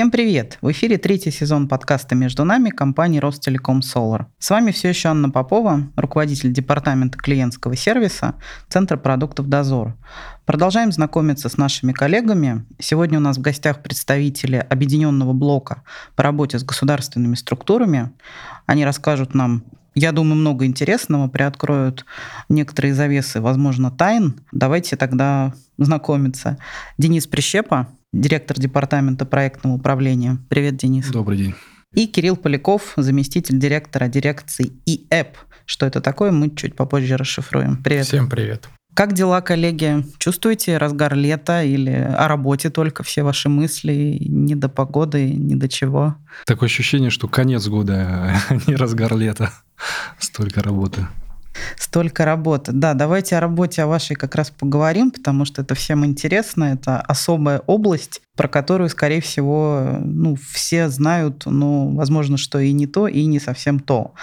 Всем привет! В эфире третий сезон подкаста «Между нами» компании Ростелеком Solar. С вами все еще Анна Попова, руководитель департамента клиентского сервиса Центра продуктов «Дозор». Продолжаем знакомиться с нашими коллегами. Сегодня у нас в гостях представители объединенного блока по работе с государственными структурами. Они расскажут нам я думаю, много интересного, приоткроют некоторые завесы, возможно, тайн. Давайте тогда знакомиться. Денис Прищепа, директор департамента проектного управления. Привет, Денис. Добрый день. И Кирилл Поляков, заместитель директора дирекции ИЭП. Что это такое, мы чуть попозже расшифруем. Привет. Всем привет. Как дела, коллеги? Чувствуете разгар лета или о работе только все ваши мысли? Ни до погоды, ни до чего? Такое ощущение, что конец года, а не разгар лета. Столько работы. Столько работы. Да, давайте о работе о вашей как раз поговорим, потому что это всем интересно. Это особая область, про которую, скорее всего, ну, все знают, но, возможно, что и не то, и не совсем то.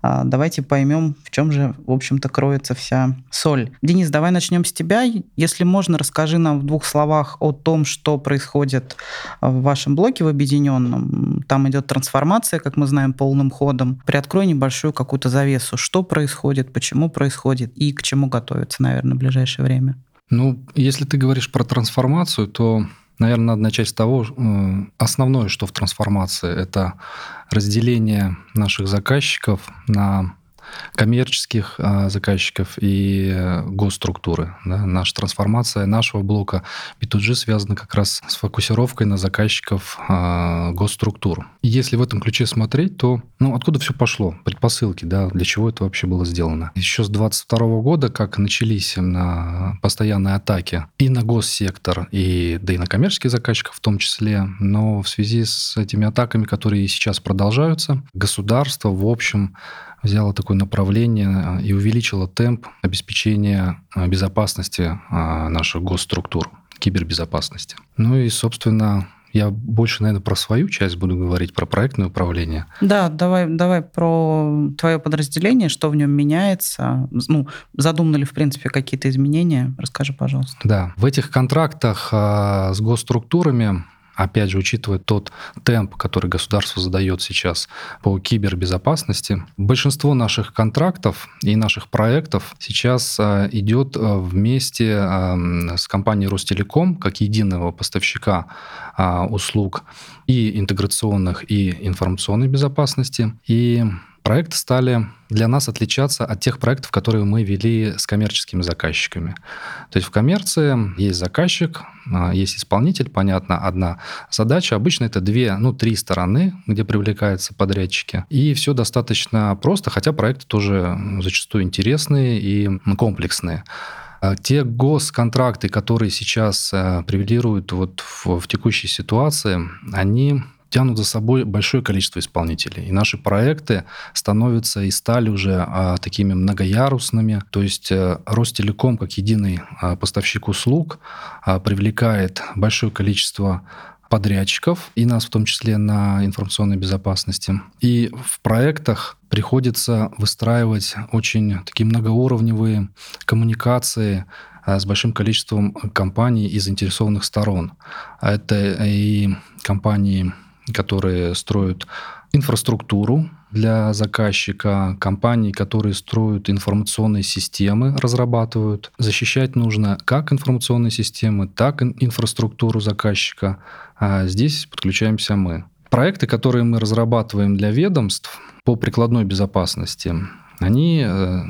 А, давайте поймем, в чем же, в общем-то, кроется вся соль. Денис, давай начнем с тебя. Если можно, расскажи нам в двух словах о том, что происходит в вашем блоке в объединенном. Там идет трансформация, как мы знаем, полным ходом. Приоткрой небольшую какую-то завесу. Что происходит, почему происходит и к чему готовится, наверное, в ближайшее время. Ну, если ты говоришь про трансформацию, то Наверное, надо начать с того, э, основное, что в трансформации, это разделение наших заказчиков на коммерческих а, заказчиков и э, госструктуры. Да. Наша трансформация нашего блока B2G связана как раз с фокусировкой на заказчиков а, госструктур. И если в этом ключе смотреть, то ну, откуда все пошло? Предпосылки, да, для чего это вообще было сделано? Еще с 22 года, как начались на постоянные атаки и на госсектор, и, да и на коммерческих заказчиков в том числе, но в связи с этими атаками, которые сейчас продолжаются, государство, в общем, взяла такое направление а, и увеличила темп обеспечения а, безопасности а, наших госструктур, кибербезопасности. Ну и, собственно, я больше, наверное, про свою часть буду говорить, про проектное управление. Да, давай, давай про твое подразделение, что в нем меняется. Ну, задумали, в принципе, какие-то изменения. Расскажи, пожалуйста. Да, в этих контрактах с госструктурами опять же, учитывая тот темп, который государство задает сейчас по кибербезопасности, большинство наших контрактов и наших проектов сейчас а, идет а, вместе а, с компанией Ростелеком как единого поставщика услуг и интеграционных, и информационной безопасности. И проекты стали для нас отличаться от тех проектов, которые мы вели с коммерческими заказчиками. То есть в коммерции есть заказчик, а, есть исполнитель, понятно, одна задача. Обычно это две, ну, три стороны, где привлекаются подрядчики. И все достаточно просто, хотя проекты тоже зачастую интересные и комплексные. А те госконтракты, которые сейчас э, превалируют вот в, в текущей ситуации, они тянут за собой большое количество исполнителей. И наши проекты становятся и стали уже а, такими многоярусными. То есть а, Ростелеком, как единый а, поставщик услуг, а, привлекает большое количество подрядчиков, и нас в том числе на информационной безопасности. И в проектах приходится выстраивать очень такие многоуровневые коммуникации с большим количеством компаний и заинтересованных сторон. Это и компании которые строят инфраструктуру для заказчика, компании, которые строят информационные системы, разрабатывают. Защищать нужно как информационные системы, так и инфраструктуру заказчика. А здесь подключаемся мы. Проекты, которые мы разрабатываем для ведомств по прикладной безопасности, они э,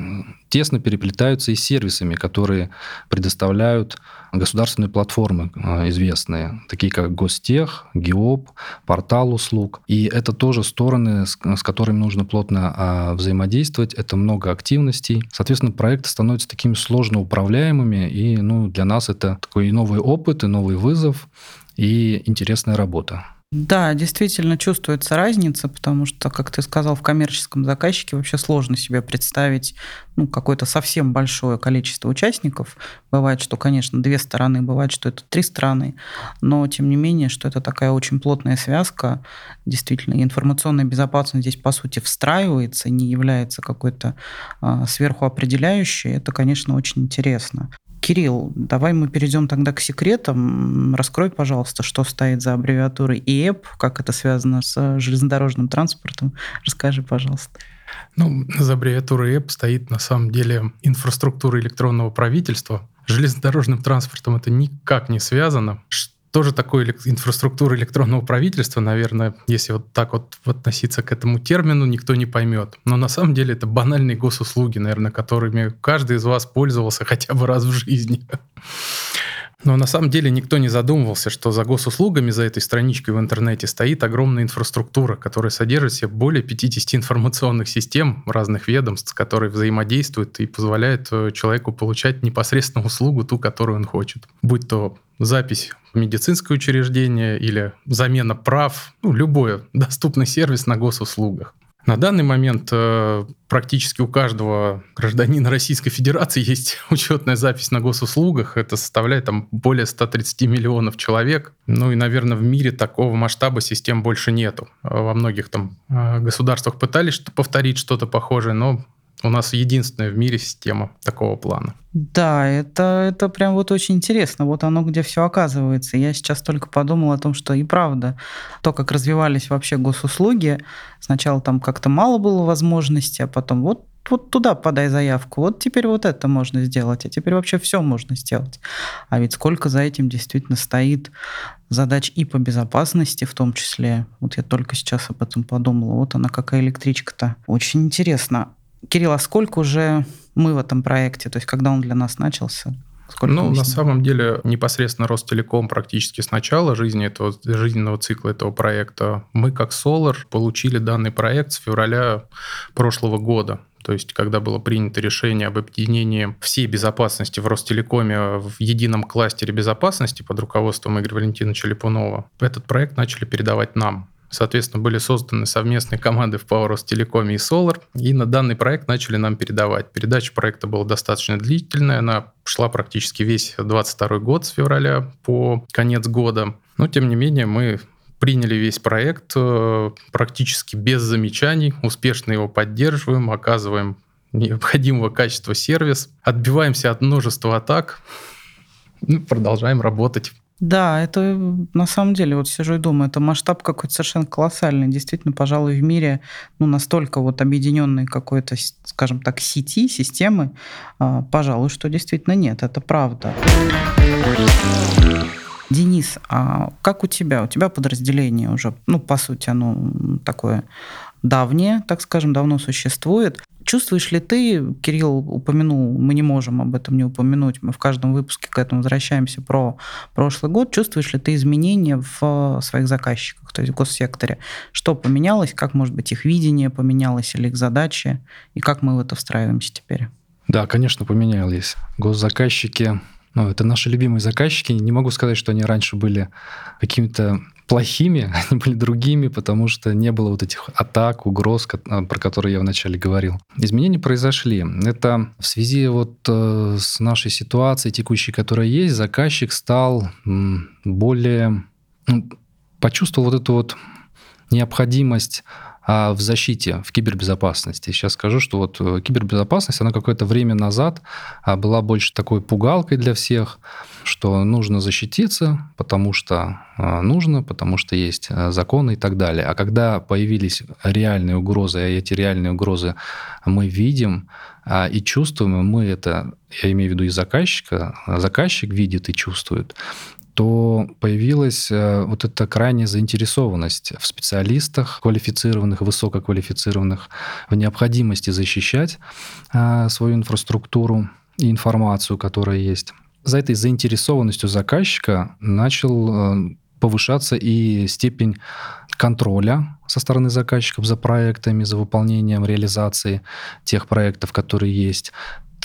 тесно переплетаются и с сервисами, которые предоставляют государственные платформы э, известные, такие как Гостех, ГИОП, портал услуг. И это тоже стороны, с которыми нужно плотно а, взаимодействовать. Это много активностей. Соответственно, проекты становятся такими сложно управляемыми, и ну, для нас это такой и новый опыт, и новый вызов, и интересная работа. Да, действительно чувствуется разница, потому что, как ты сказал, в коммерческом заказчике вообще сложно себе представить ну, какое-то совсем большое количество участников. Бывает, что, конечно, две стороны, бывает, что это три стороны, но тем не менее, что это такая очень плотная связка. Действительно, информационная безопасность здесь, по сути, встраивается, не является какой-то а, сверху определяющей. Это, конечно, очень интересно. Кирилл, давай мы перейдем тогда к секретам. Раскрой, пожалуйста, что стоит за аббревиатурой ИЭП, как это связано с железнодорожным транспортом. Расскажи, пожалуйста. Ну, за аббревиатурой ИЭП стоит на самом деле инфраструктура электронного правительства. С железнодорожным транспортом это никак не связано тоже такой инфраструктура электронного правительства, наверное, если вот так вот относиться к этому термину, никто не поймет. Но на самом деле это банальные госуслуги, наверное, которыми каждый из вас пользовался хотя бы раз в жизни. Но на самом деле никто не задумывался, что за госуслугами, за этой страничкой в интернете стоит огромная инфраструктура, которая содержит в себе более 50 информационных систем разных ведомств, которые взаимодействуют и позволяют э, человеку получать непосредственно услугу, ту, которую он хочет. Будь то запись в медицинское учреждение или замена прав, ну, любой доступный сервис на госуслугах. На данный момент э, практически у каждого гражданина Российской Федерации есть учетная запись на госуслугах. Это составляет там более 130 миллионов человек. Ну и, наверное, в мире такого масштаба систем больше нету. Во многих там э, государствах пытались повторить что-то похожее, но у нас единственная в мире система такого плана. Да, это, это прям вот очень интересно. Вот оно где все оказывается. Я сейчас только подумала о том, что и правда, то, как развивались вообще госуслуги, сначала там как-то мало было возможностей, а потом вот вот туда подай заявку, вот теперь вот это можно сделать, а теперь вообще все можно сделать. А ведь сколько за этим действительно стоит задач и по безопасности в том числе. Вот я только сейчас об этом подумала. Вот она какая электричка-то. Очень интересно. Кирилл, а сколько уже мы в этом проекте? То есть когда он для нас начался? Сколько ну, на самом деле, непосредственно Ростелеком практически с начала жизни этого, жизненного цикла этого проекта, мы как Solar получили данный проект с февраля прошлого года. То есть, когда было принято решение об объединении всей безопасности в Ростелекоме в едином кластере безопасности под руководством Игоря Валентиновича Липунова, этот проект начали передавать нам. Соответственно, были созданы совместные команды в Power Телекоме и Solar, и на данный проект начали нам передавать. Передача проекта была достаточно длительная, она шла практически весь 22 год с февраля по конец года. Но, тем не менее, мы приняли весь проект э, практически без замечаний, успешно его поддерживаем, оказываем необходимого качества сервис, отбиваемся от множества атак, ну, продолжаем работать. Да, это на самом деле, вот сижу и думаю, это масштаб какой-то совершенно колоссальный. Действительно, пожалуй, в мире ну, настолько вот объединенной какой-то, скажем так, сети, системы, а, пожалуй, что действительно нет, это правда. Денис, а как у тебя? У тебя подразделение уже, ну, по сути, оно такое давнее, так скажем, давно существует. Чувствуешь ли ты, Кирилл упомянул, мы не можем об этом не упомянуть, мы в каждом выпуске к этому возвращаемся про прошлый год, чувствуешь ли ты изменения в своих заказчиках, то есть в госсекторе? Что поменялось, как, может быть, их видение поменялось или их задачи, и как мы в это встраиваемся теперь? Да, конечно, поменялись. Госзаказчики ну, это наши любимые заказчики. Не могу сказать, что они раньше были какими-то плохими, они были другими, потому что не было вот этих атак, угроз, а, про которые я вначале говорил. Изменения произошли. Это в связи вот э, с нашей ситуацией текущей, которая есть, заказчик стал более... Ну, почувствовал вот эту вот необходимость а в защите, в кибербезопасности. Сейчас скажу, что вот э, кибербезопасность, она какое-то время назад а, была больше такой пугалкой для всех, что нужно защититься, потому что а, нужно, потому что есть э, законы и так далее. А когда появились реальные угрозы, а эти реальные угрозы мы видим а, и чувствуем, мы это, я имею в виду и заказчика, заказчик видит и чувствует, то появилась э, вот эта крайняя заинтересованность в специалистах квалифицированных, высококвалифицированных, в необходимости защищать э, свою инфраструктуру и информацию, которая есть. За этой заинтересованностью заказчика начал э, повышаться и степень контроля со стороны заказчиков за проектами, за выполнением реализации тех проектов, которые есть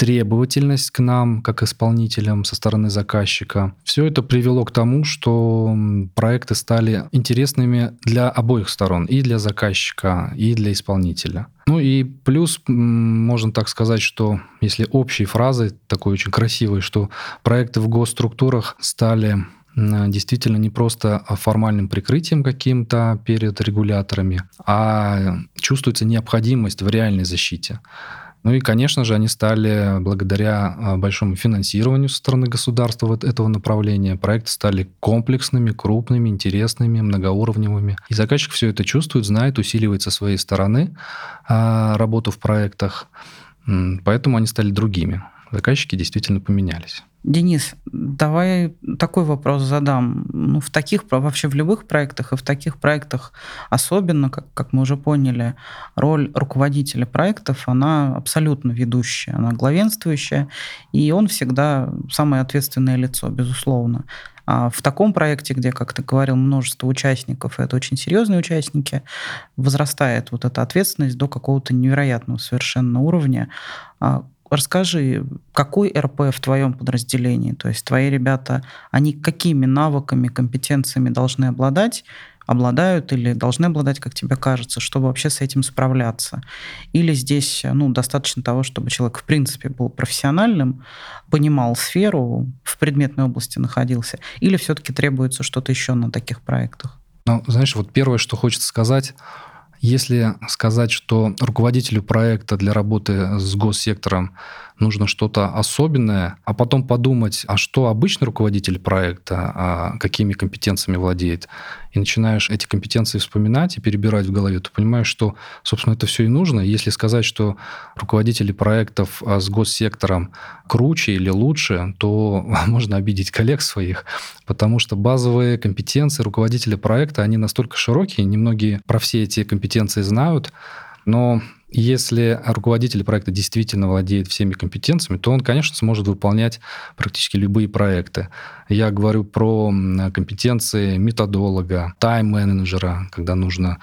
требовательность к нам, как исполнителям со стороны заказчика. Все это привело к тому, что проекты стали интересными для обоих сторон, и для заказчика, и для исполнителя. Ну и плюс, можно так сказать, что если общей фразой, такой очень красивой, что проекты в госструктурах стали действительно не просто формальным прикрытием каким-то перед регуляторами, а чувствуется необходимость в реальной защите Ну и, конечно же, они стали, благодаря а, большому финансированию со стороны государства вот этого направления, проекты стали комплексными, крупными, интересными, многоуровневыми. И заказчик все это чувствует, знает, усиливает со своей стороны а, работу в проектах, поэтому они стали другими. Заказчики действительно поменялись. Денис, давай такой вопрос задам. Ну, в таких, вообще в любых проектах и в таких проектах особенно, как, как мы уже поняли, роль руководителя проектов, она абсолютно ведущая, она главенствующая, и он всегда самое ответственное лицо, безусловно. А в таком проекте, где, как ты говорил, множество участников, и это очень серьезные участники, возрастает вот эта ответственность до какого-то невероятного совершенно уровня. Расскажи, какой РП в твоем подразделении? То есть твои ребята, они какими навыками, компетенциями должны обладать, обладают или должны обладать, как тебе кажется, чтобы вообще с этим справляться? Или здесь ну, достаточно того, чтобы человек в принципе был профессиональным, понимал сферу, в предметной области находился? Или все-таки требуется что-то еще на таких проектах? Ну, знаешь, вот первое, что хочется сказать, если сказать, что руководителю проекта для работы с госсектором нужно что-то особенное, а потом подумать, а что обычный руководитель проекта, а какими компетенциями владеет, и начинаешь эти компетенции вспоминать и перебирать в голове, то понимаешь, что, собственно, это все и нужно. Если сказать, что руководители проектов а, с госсектором круче или лучше, то можно обидеть коллег своих, потому что базовые компетенции руководителя проекта, они настолько широкие, немногие про все эти компетенции знают, но если руководитель проекта действительно владеет всеми компетенциями, то он, конечно, сможет выполнять практически любые проекты. Я говорю про компетенции методолога, тайм-менеджера, когда нужно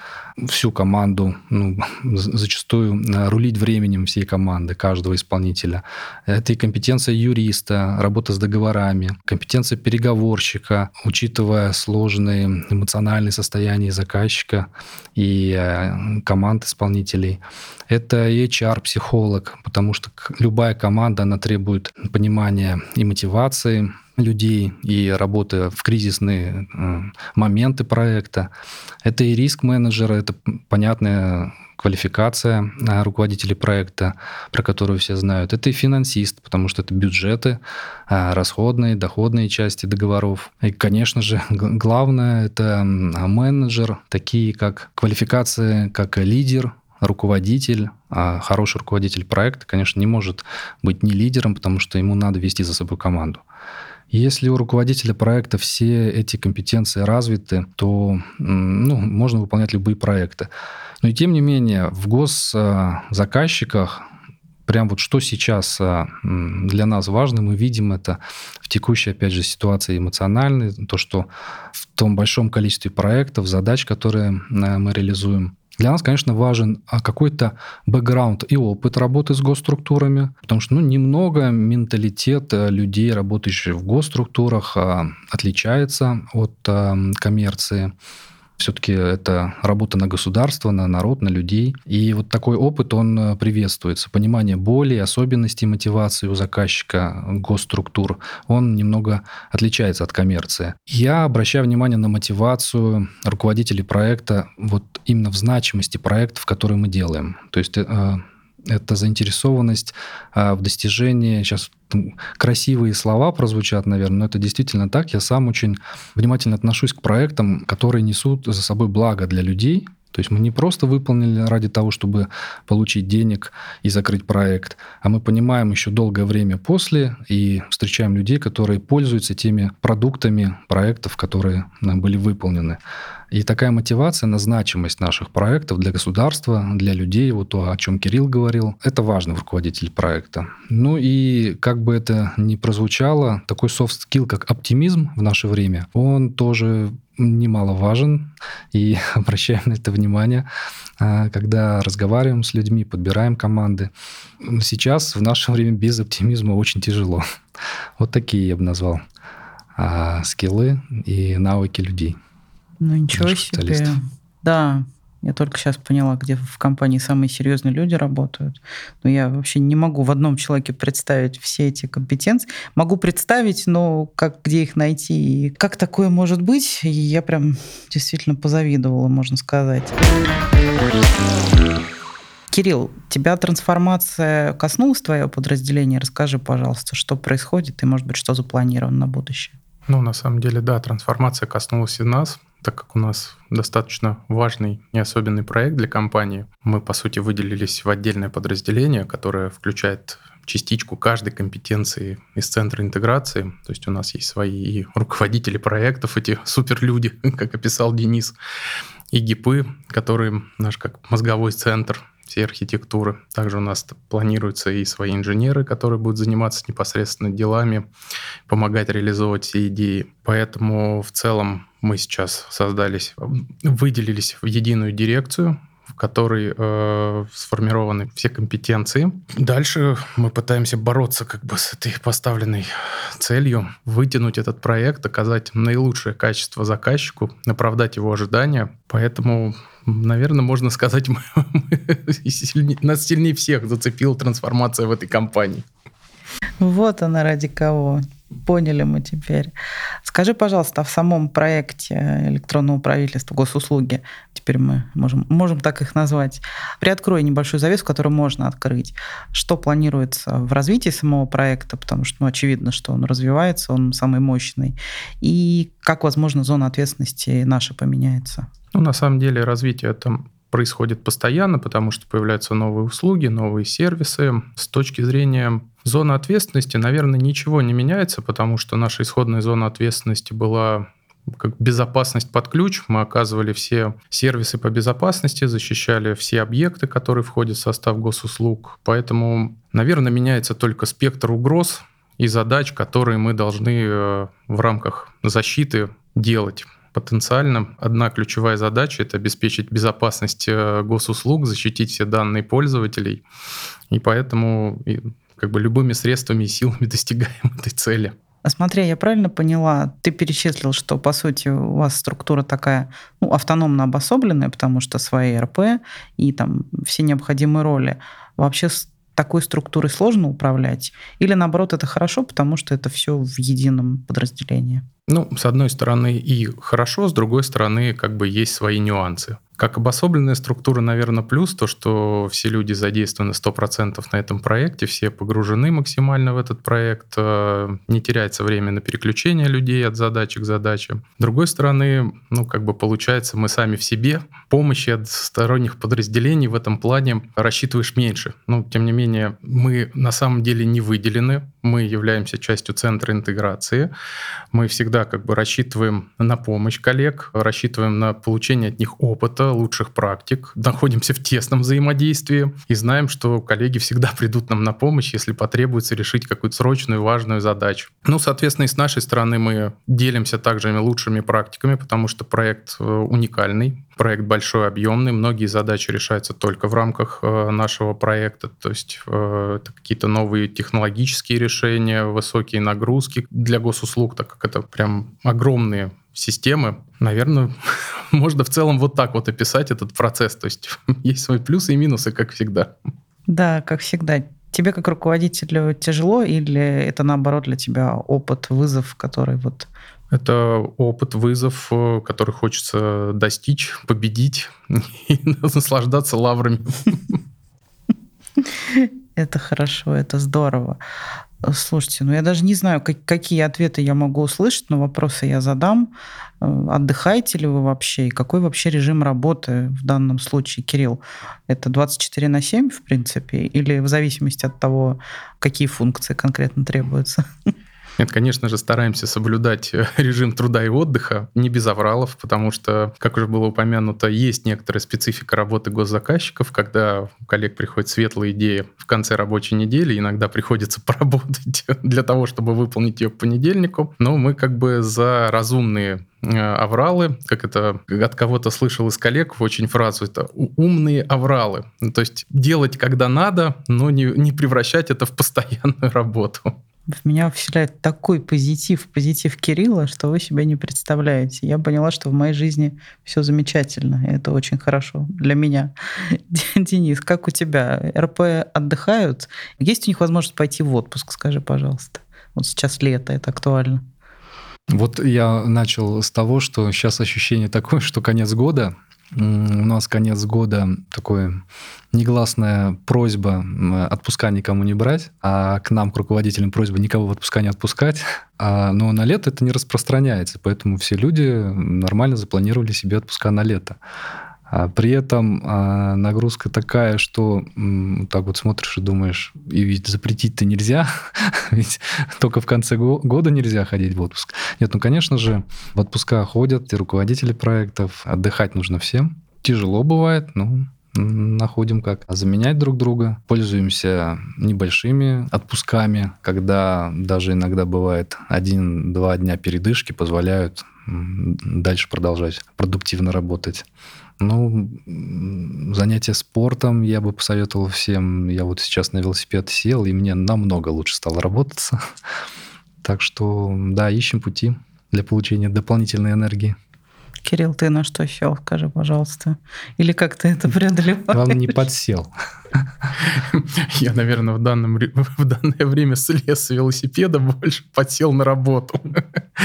всю команду, ну, зачастую э, рулить временем всей команды, каждого исполнителя. Это и компетенция юриста, работа с договорами, компетенция переговорщика, учитывая сложные эмоциональные состояния заказчика и э, команд исполнителей. Это HR-психолог, потому что любая команда, она требует понимания и мотивации, людей и работы в кризисные э, моменты проекта. Это и риск-менеджеры, это понятная квалификация э, руководителей проекта, про которую все знают. Это и финансист, потому что это бюджеты, э, расходные, доходные части договоров. И, конечно же, главное — это менеджер, такие как квалификации, как лидер, руководитель, а хороший руководитель проекта, конечно, не может быть не лидером, потому что ему надо вести за собой команду. Если у руководителя проекта все эти компетенции развиты, то ну, можно выполнять любые проекты. Но и тем не менее, в госзаказчиках прям вот что сейчас а, для нас важно, мы видим это в текущей, опять же, ситуации эмоциональной, то, что в том большом количестве проектов, задач, которые а, мы реализуем, для нас, конечно, важен а, какой-то бэкграунд и опыт работы с госструктурами, потому что ну, немного менталитет э, людей, работающих в госструктурах, а, отличается от а, коммерции. Все-таки это работа на государство, на народ, на людей. И вот такой опыт, он э, приветствуется. Понимание боли, особенностей мотивации у заказчика госструктур, он немного отличается от коммерции. Я обращаю внимание на мотивацию руководителей проекта вот именно в значимости проектов, которые мы делаем. То есть э, это заинтересованность а, в достижении, сейчас красивые слова прозвучат, наверное, но это действительно так. Я сам очень внимательно отношусь к проектам, которые несут за собой благо для людей, то есть мы не просто выполнили ради того, чтобы получить денег и закрыть проект, а мы понимаем еще долгое время после и встречаем людей, которые пользуются теми продуктами проектов, которые были выполнены. И такая мотивация на значимость наших проектов для государства, для людей, вот то, о чем Кирилл говорил, это важно в руководителе проекта. Ну и как бы это ни прозвучало, такой soft skill, как оптимизм в наше время, он тоже немаловажен, и обращаем на это внимание, а, когда разговариваем с людьми, подбираем команды. Сейчас, в наше время, без оптимизма очень тяжело. Вот такие я бы назвал а, скиллы и навыки людей. Ну, ничего себе. Да, я только сейчас поняла, где в компании самые серьезные люди работают. Но я вообще не могу в одном человеке представить все эти компетенции. Могу представить, но как, где их найти и как такое может быть, и я прям действительно позавидовала, можно сказать. Кирилл, тебя трансформация коснулась твоего подразделения? Расскажи, пожалуйста, что происходит и, может быть, что запланировано на будущее? Ну, на самом деле, да, трансформация коснулась и нас, так как у нас достаточно важный и особенный проект для компании. Мы, по сути, выделились в отдельное подразделение, которое включает частичку каждой компетенции из центра интеграции. То есть у нас есть свои руководители проектов, эти суперлюди, как описал Денис, и ГИПы, которые наш как мозговой центр всей архитектуры. Также у нас планируются и свои инженеры, которые будут заниматься непосредственно делами, помогать реализовывать все идеи. Поэтому в целом мы сейчас создались, выделились в единую дирекцию, в которой э, сформированы все компетенции. Дальше мы пытаемся бороться как бы с этой поставленной целью, вытянуть этот проект, оказать наилучшее качество заказчику, оправдать его ожидания. Поэтому Наверное, можно сказать, мы, мы сильнее, нас сильнее всех зацепила трансформация в этой компании. Вот она ради кого. Поняли мы теперь. Скажи, пожалуйста, в самом проекте электронного правительства госуслуги, теперь мы можем, можем так их назвать, приоткрой небольшую завесу, которую можно открыть. Что планируется в развитии самого проекта, потому что, ну, очевидно, что он развивается, он самый мощный. И как, возможно, зона ответственности наша поменяется? Ну, на самом деле развитие это происходит постоянно, потому что появляются новые услуги, новые сервисы. С точки зрения зоны ответственности, наверное, ничего не меняется, потому что наша исходная зона ответственности была как безопасность под ключ. Мы оказывали все сервисы по безопасности, защищали все объекты, которые входят в состав госуслуг. Поэтому, наверное, меняется только спектр угроз и задач, которые мы должны э, в рамках защиты делать потенциально одна ключевая задача – это обеспечить безопасность э, госуслуг, защитить все данные пользователей. И поэтому как бы любыми средствами и силами достигаем этой цели. А смотри, я правильно поняла, ты перечислил, что, по сути, у вас структура такая ну, автономно обособленная, потому что свои РП и там все необходимые роли. Вообще с такой структурой сложно управлять? Или, наоборот, это хорошо, потому что это все в едином подразделении? Ну, с одной стороны и хорошо, с другой стороны как бы есть свои нюансы. Как обособленная структура, наверное, плюс то, что все люди задействованы 100% на этом проекте, все погружены максимально в этот проект, э, не теряется время на переключение людей от задачи к задаче. С другой стороны, ну, как бы получается, мы сами в себе, помощи от сторонних подразделений в этом плане рассчитываешь меньше. Но, тем не менее, мы на самом деле не выделены, мы являемся частью центра интеграции, мы всегда как бы рассчитываем на помощь коллег, рассчитываем на получение от них опыта, лучших практик, находимся в тесном взаимодействии и знаем, что коллеги всегда придут нам на помощь, если потребуется решить какую-то срочную важную задачу. Ну, соответственно, и с нашей стороны мы делимся также лучшими практиками, потому что проект э, уникальный, проект большой, объемный, многие задачи решаются только в рамках э, нашего проекта, то есть э, это какие-то новые технологические решения, высокие нагрузки для госуслуг, так как это прям огромные системы, наверное, можно в целом вот так вот описать этот процесс. То есть есть свои плюсы и минусы, как всегда. Да, как всегда. Тебе как руководителю тяжело или это наоборот для тебя опыт, вызов, который вот... Это опыт, вызов, э, который хочется достичь, победить и наслаждаться лаврами. Это хорошо, это здорово. Слушайте, ну я даже не знаю, как, какие ответы я могу услышать, но вопросы я задам. Э, отдыхаете ли вы вообще? И какой вообще режим работы в данном случае, Кирилл? Это 24 на 7, в принципе, или в зависимости от того, какие функции конкретно требуются? Нет, конечно же, стараемся соблюдать э, режим труда и отдыха, не без авралов, потому что, как уже было упомянуто, есть некоторая специфика работы госзаказчиков, когда у коллег приходит светлая идея в конце рабочей недели, иногда приходится поработать для того, чтобы выполнить ее к понедельнику, но мы как бы за разумные э, авралы, как это от кого-то слышал из коллег, очень фразу, это умные авралы. То есть делать, когда надо, но не, не превращать это в постоянную работу в меня вселяет такой позитив, позитив Кирилла, что вы себе не представляете. Я поняла, что в моей жизни все замечательно, и это очень хорошо для меня. Денис, как у тебя? РП отдыхают? Есть у них возможность пойти в отпуск? Скажи, пожалуйста. Вот сейчас лето, это актуально. Вот я начал с того, что сейчас ощущение такое, что конец года, У нас конец года такой негласная просьба отпуска никому не брать, а к нам, к руководителям, просьба никого в отпуска не отпускать. А, но на лето это не распространяется, поэтому все люди нормально запланировали себе отпуска на лето. А при этом а, нагрузка такая, что так вот смотришь и думаешь, и ведь запретить-то нельзя, ведь только в конце го- года нельзя ходить в отпуск. Нет, ну, конечно же, в отпуска ходят и руководители проектов, отдыхать нужно всем. Тяжело бывает, ну, находим как заменять друг друга. Пользуемся небольшими отпусками, когда даже иногда бывает один-два дня передышки позволяют дальше продолжать продуктивно работать. Ну, занятия спортом я бы посоветовал всем. Я вот сейчас на велосипед сел, и мне намного лучше стало работаться. Так что, да, ищем пути для получения дополнительной энергии. Кирилл, ты на что сел, скажи, пожалуйста? Или как ты это преодолеваешь? Вам не подсел. Я, наверное, в, данном, в данное время слез с велосипеда, больше подсел на работу.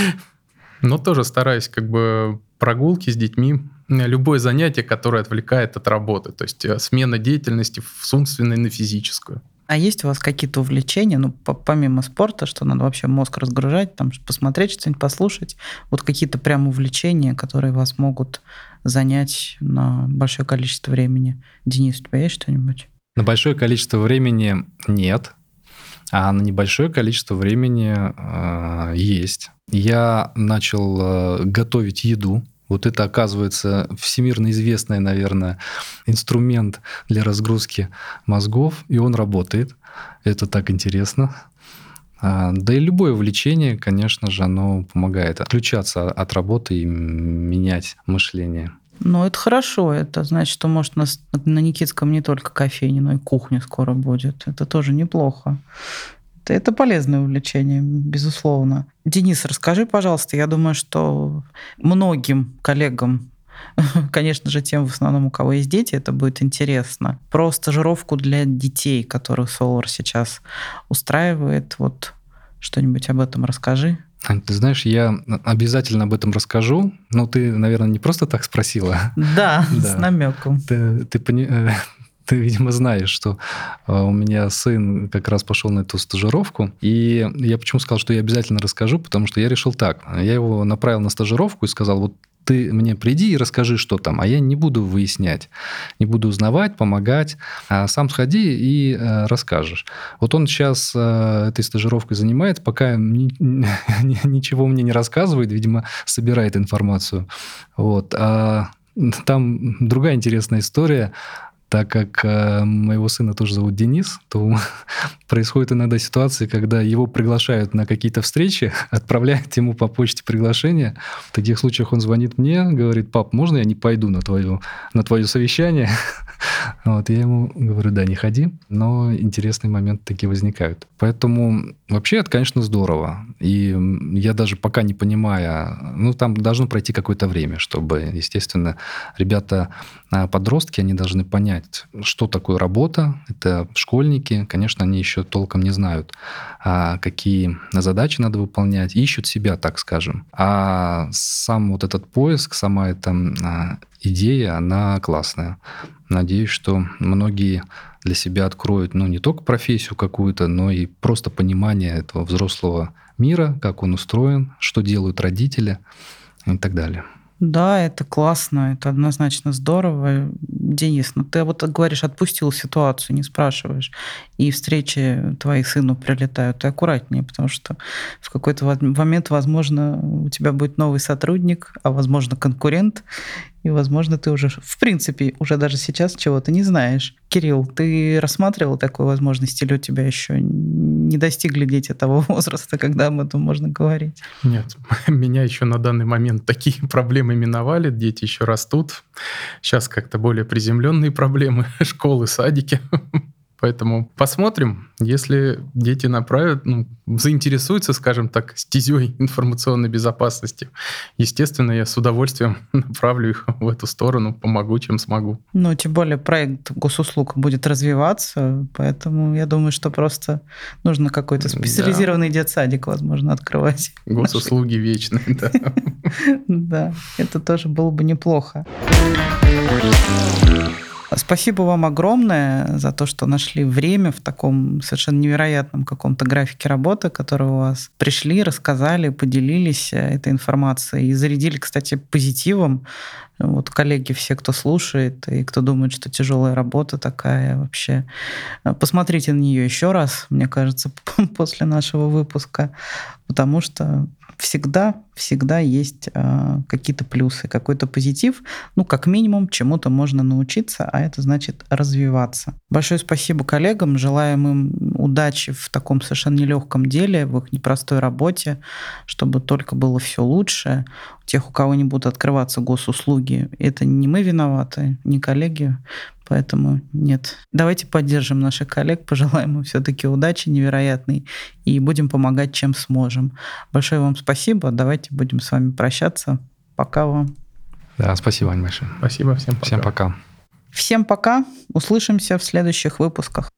Но тоже стараюсь как бы прогулки с детьми, любое занятие, которое отвлекает от работы, то есть э, смена деятельности с умственной на физическую. А есть у вас какие-то увлечения, ну, помимо спорта, что надо вообще мозг разгружать, там, посмотреть что-нибудь, послушать, вот какие-то прям увлечения, которые вас могут занять на большое количество времени? Денис, у тебя есть что-нибудь? На большое количество времени нет, а на небольшое количество времени э, есть. Я начал э, готовить еду. Вот это, оказывается, всемирно известный, наверное, инструмент для разгрузки мозгов, и он работает. Это так интересно. А, да и любое увлечение, конечно же, оно помогает отключаться от работы и менять мышление. Ну, это хорошо. Это значит, что, может, на, Никитском не только кофейня, но и кухня скоро будет. Это тоже неплохо. Это, полезное увлечение, безусловно. Денис, расскажи, пожалуйста, я думаю, что многим коллегам конечно же, тем в основном, у кого есть дети, это будет интересно. Про стажировку для детей, которую Solar сейчас устраивает. Вот что-нибудь об этом расскажи. Ты знаешь, я обязательно об этом расскажу, но ты, наверное, не просто так спросила. Да, да. с намеком. Ты, ты, э, ты, видимо, знаешь, что э, у меня сын как раз пошел на эту стажировку. И я почему сказал, что я обязательно расскажу, потому что я решил так. Я его направил на стажировку и сказал, вот ты мне приди и расскажи, что там, а я не буду выяснять, не буду узнавать, помогать, а сам сходи и э, расскажешь. Вот он сейчас э, этой стажировкой занимается, пока ни, ничего мне не рассказывает, видимо, собирает информацию. Вот. А там другая интересная история так как э, моего сына тоже зовут Денис, то происходит иногда ситуации, когда его приглашают на какие-то встречи, отправляют ему по почте приглашение. В таких случаях он звонит мне, говорит, пап, можно я не пойду на твое, на твое совещание? Вот, я ему говорю, да, не ходи, но интересные моменты такие возникают. Поэтому вообще это, конечно, здорово. И я даже пока не понимая, ну, там должно пройти какое-то время, чтобы, естественно, ребята, а, подростки, они должны понять, что такое работа. Это школьники, конечно, они еще толком не знают, а какие задачи надо выполнять, ищут себя, так скажем. А сам вот этот поиск, сама эта а, идея, она классная. Надеюсь, что многие для себя откроют, ну, не только профессию какую-то, но и просто понимание этого взрослого мира, как он устроен, что делают родители и так далее. Да, это классно, это однозначно здорово. Денис, ну ты вот говоришь, отпустил ситуацию, не спрашиваешь, и встречи твоих сыну прилетают, ты аккуратнее, потому что в какой-то момент, возможно, у тебя будет новый сотрудник, а возможно, конкурент, и, возможно, ты уже, в принципе, уже даже сейчас чего-то не знаешь. Кирилл, ты рассматривал такую возможность или у тебя еще не достигли дети того возраста, когда об этом можно говорить? Нет, меня еще на данный момент такие проблемы миновали, дети еще растут. Сейчас как-то более приземленные проблемы, школы, садики. Поэтому посмотрим, если дети направят, ну, заинтересуются, скажем так, стезей информационной безопасности. Естественно, я с удовольствием направлю их в эту сторону, помогу, чем смогу. Ну, тем более проект госуслуг будет развиваться, поэтому я думаю, что просто нужно какой-то специализированный да. детсадик, возможно, открывать. Госуслуги вечные, да. Да, это тоже было бы неплохо. Спасибо вам огромное за то, что нашли время в таком совершенно невероятном каком-то графике работы, который у вас пришли, рассказали, поделились этой информацией и зарядили, кстати, позитивом. Вот коллеги, все, кто слушает и кто думает, что тяжелая работа такая вообще, посмотрите на нее еще раз, мне кажется, после нашего выпуска, потому что всегда, всегда есть э, какие-то плюсы, какой-то позитив. Ну, как минимум, чему-то можно научиться, а это значит развиваться. Большое спасибо коллегам. Желаем им удачи в таком совершенно нелегком деле, в их непростой работе, чтобы только было все лучше. У тех, у кого не будут открываться госуслуги, это не мы виноваты, не коллеги. Поэтому нет. Давайте поддержим наших коллег, пожелаем им все-таки удачи невероятной и будем помогать, чем сможем. Большое вам спасибо. Давайте будем с вами прощаться. Пока вам. Да, спасибо, Ань, большое. Спасибо, всем пока. Всем пока. Всем пока. Услышимся в следующих выпусках.